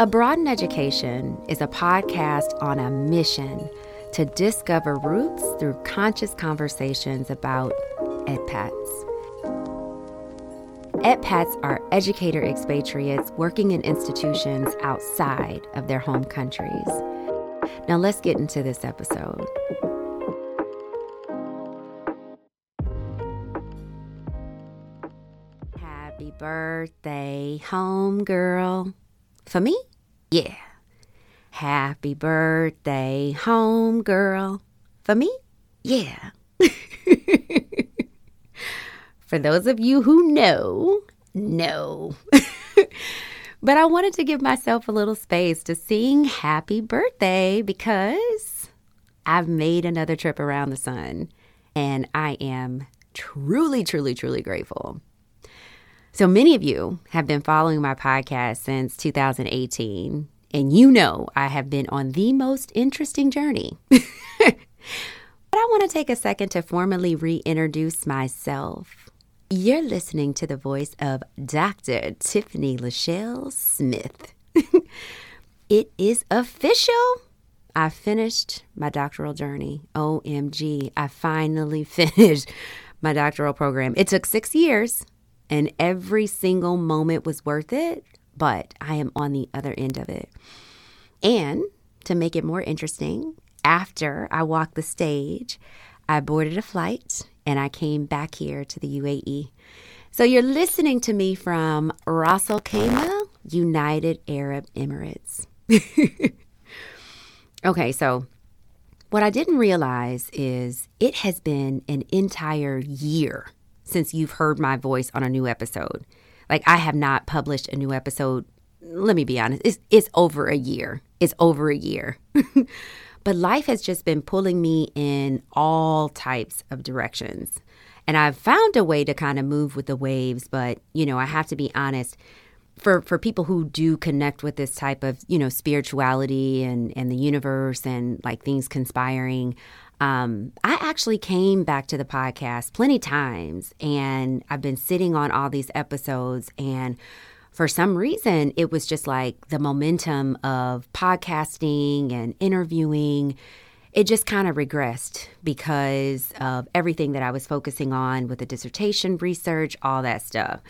Abroad in Education is a podcast on a mission to discover roots through conscious conversations about EdPats. EdPats are educator expatriates working in institutions outside of their home countries. Now let's get into this episode. Happy birthday, homegirl. For me? Yeah. Happy birthday, homegirl. For me? Yeah. For those of you who know, no. but I wanted to give myself a little space to sing happy birthday because I've made another trip around the sun and I am truly, truly, truly grateful. So many of you have been following my podcast since 2018, and you know I have been on the most interesting journey. but I want to take a second to formally reintroduce myself. You're listening to the voice of Dr. Tiffany Lachelle Smith. it is official. I finished my doctoral journey. OMG, I finally finished my doctoral program. It took six years, and every single moment was worth it, but I am on the other end of it. And to make it more interesting, after I walked the stage, I boarded a flight and I came back here to the UAE. So you're listening to me from Ras Al Khaimah, United Arab Emirates. okay, so what I didn't realize is it has been an entire year since you've heard my voice on a new episode. Like I have not published a new episode. Let me be honest, it's, it's over a year. It's over a year. But life has just been pulling me in all types of directions. And I've found a way to kind of move with the waves, but you know, I have to be honest. For, for people who do connect with this type of you know spirituality and, and the universe and like things conspiring um, I actually came back to the podcast plenty times and I've been sitting on all these episodes and for some reason, it was just like the momentum of podcasting and interviewing. It just kind of regressed because of everything that I was focusing on with the dissertation research, all that stuff.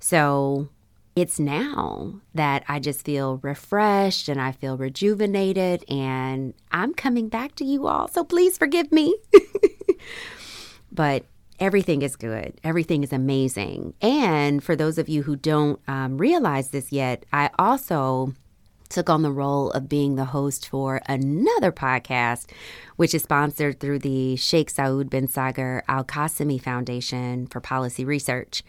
So it's now that I just feel refreshed and I feel rejuvenated, and I'm coming back to you all. So please forgive me. but everything is good. Everything is amazing. And for those of you who don't um, realize this yet, I also took on the role of being the host for another podcast, which is sponsored through the Sheikh Saud bin Saqr Al Qasimi Foundation for Policy Research.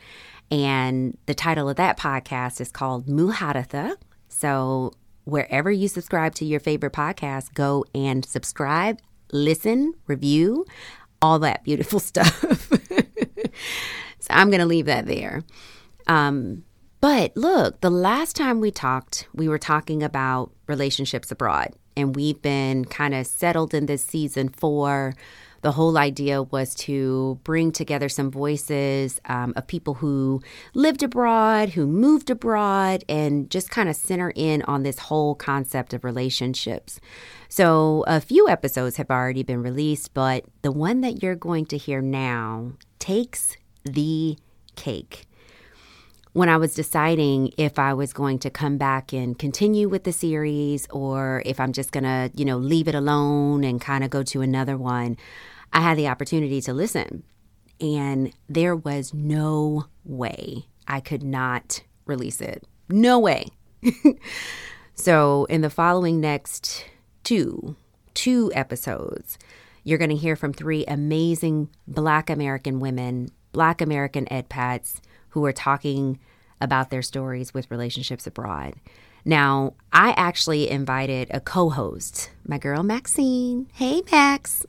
And the title of that podcast is called Muhadatha. So wherever you subscribe to your favorite podcast, go and subscribe, listen, review all that beautiful stuff. so I'm going to leave that there. Um, but look, the last time we talked, we were talking about relationships abroad, and we've been kind of settled in this season four. The whole idea was to bring together some voices um, of people who lived abroad, who moved abroad, and just kind of center in on this whole concept of relationships. So, a few episodes have already been released, but the one that you're going to hear now takes the cake. When I was deciding if I was going to come back and continue with the series or if I'm just going to, you know, leave it alone and kind of go to another one, I had the opportunity to listen. And there was no way I could not release it. No way. so, in the following next two, two episodes, you're going to hear from three amazing Black American women, Black American EdPats, who are talking about their stories with relationships abroad. Now, I actually invited a co host, my girl Maxine. Hey, Max.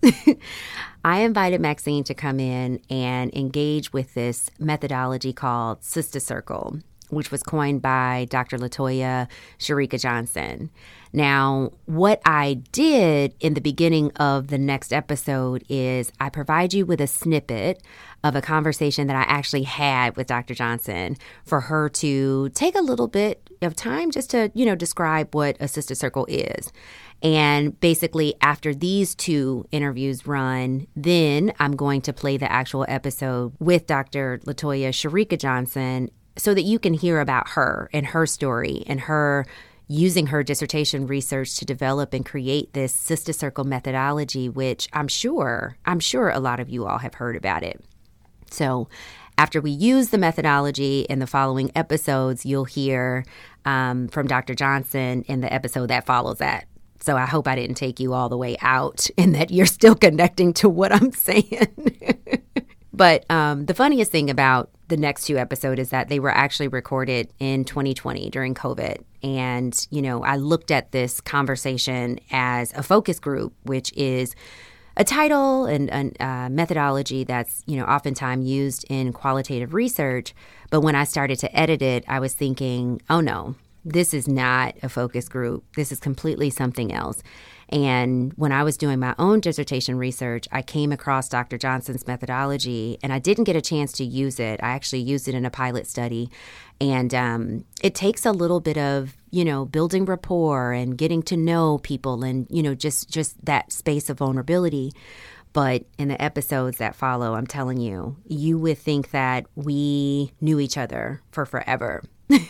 I invited Maxine to come in and engage with this methodology called Sister Circle which was coined by Dr. Latoya Sharika Johnson. Now, what I did in the beginning of the next episode is I provide you with a snippet of a conversation that I actually had with Dr. Johnson for her to take a little bit of time just to, you know, describe what a sister circle is. And basically, after these two interviews run, then I'm going to play the actual episode with Dr. Latoya Sharika Johnson so that you can hear about her and her story and her using her dissertation research to develop and create this sister circle methodology which i'm sure i'm sure a lot of you all have heard about it. So after we use the methodology in the following episodes you'll hear um, from dr johnson in the episode that follows that. So i hope i didn't take you all the way out and that you're still connecting to what i'm saying. But um, the funniest thing about the next two episodes is that they were actually recorded in 2020 during COVID. And, you know, I looked at this conversation as a focus group, which is a title and a uh, methodology that's, you know, oftentimes used in qualitative research. But when I started to edit it, I was thinking, oh no, this is not a focus group. This is completely something else. And when I was doing my own dissertation research, I came across Dr. Johnson's methodology and I didn't get a chance to use it. I actually used it in a pilot study. And um, it takes a little bit of, you know, building rapport and getting to know people and, you know, just, just that space of vulnerability. But in the episodes that follow, I'm telling you, you would think that we knew each other for forever.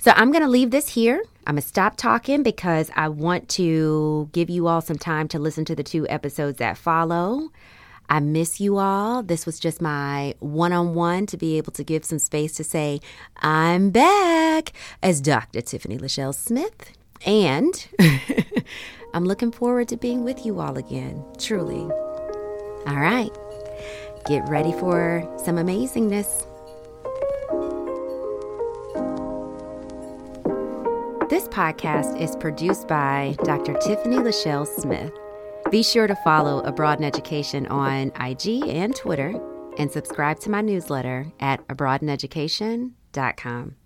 So I'm going to leave this here. I'm going to stop talking because I want to give you all some time to listen to the two episodes that follow. I miss you all. This was just my one on one to be able to give some space to say, I'm back as Dr. Tiffany Lachelle Smith. And I'm looking forward to being with you all again, truly. All right, get ready for some amazingness. Podcast is produced by Dr. Tiffany Lachelle Smith. Be sure to follow Abroad in Education on IG and Twitter and subscribe to my newsletter at abroadineducation.com.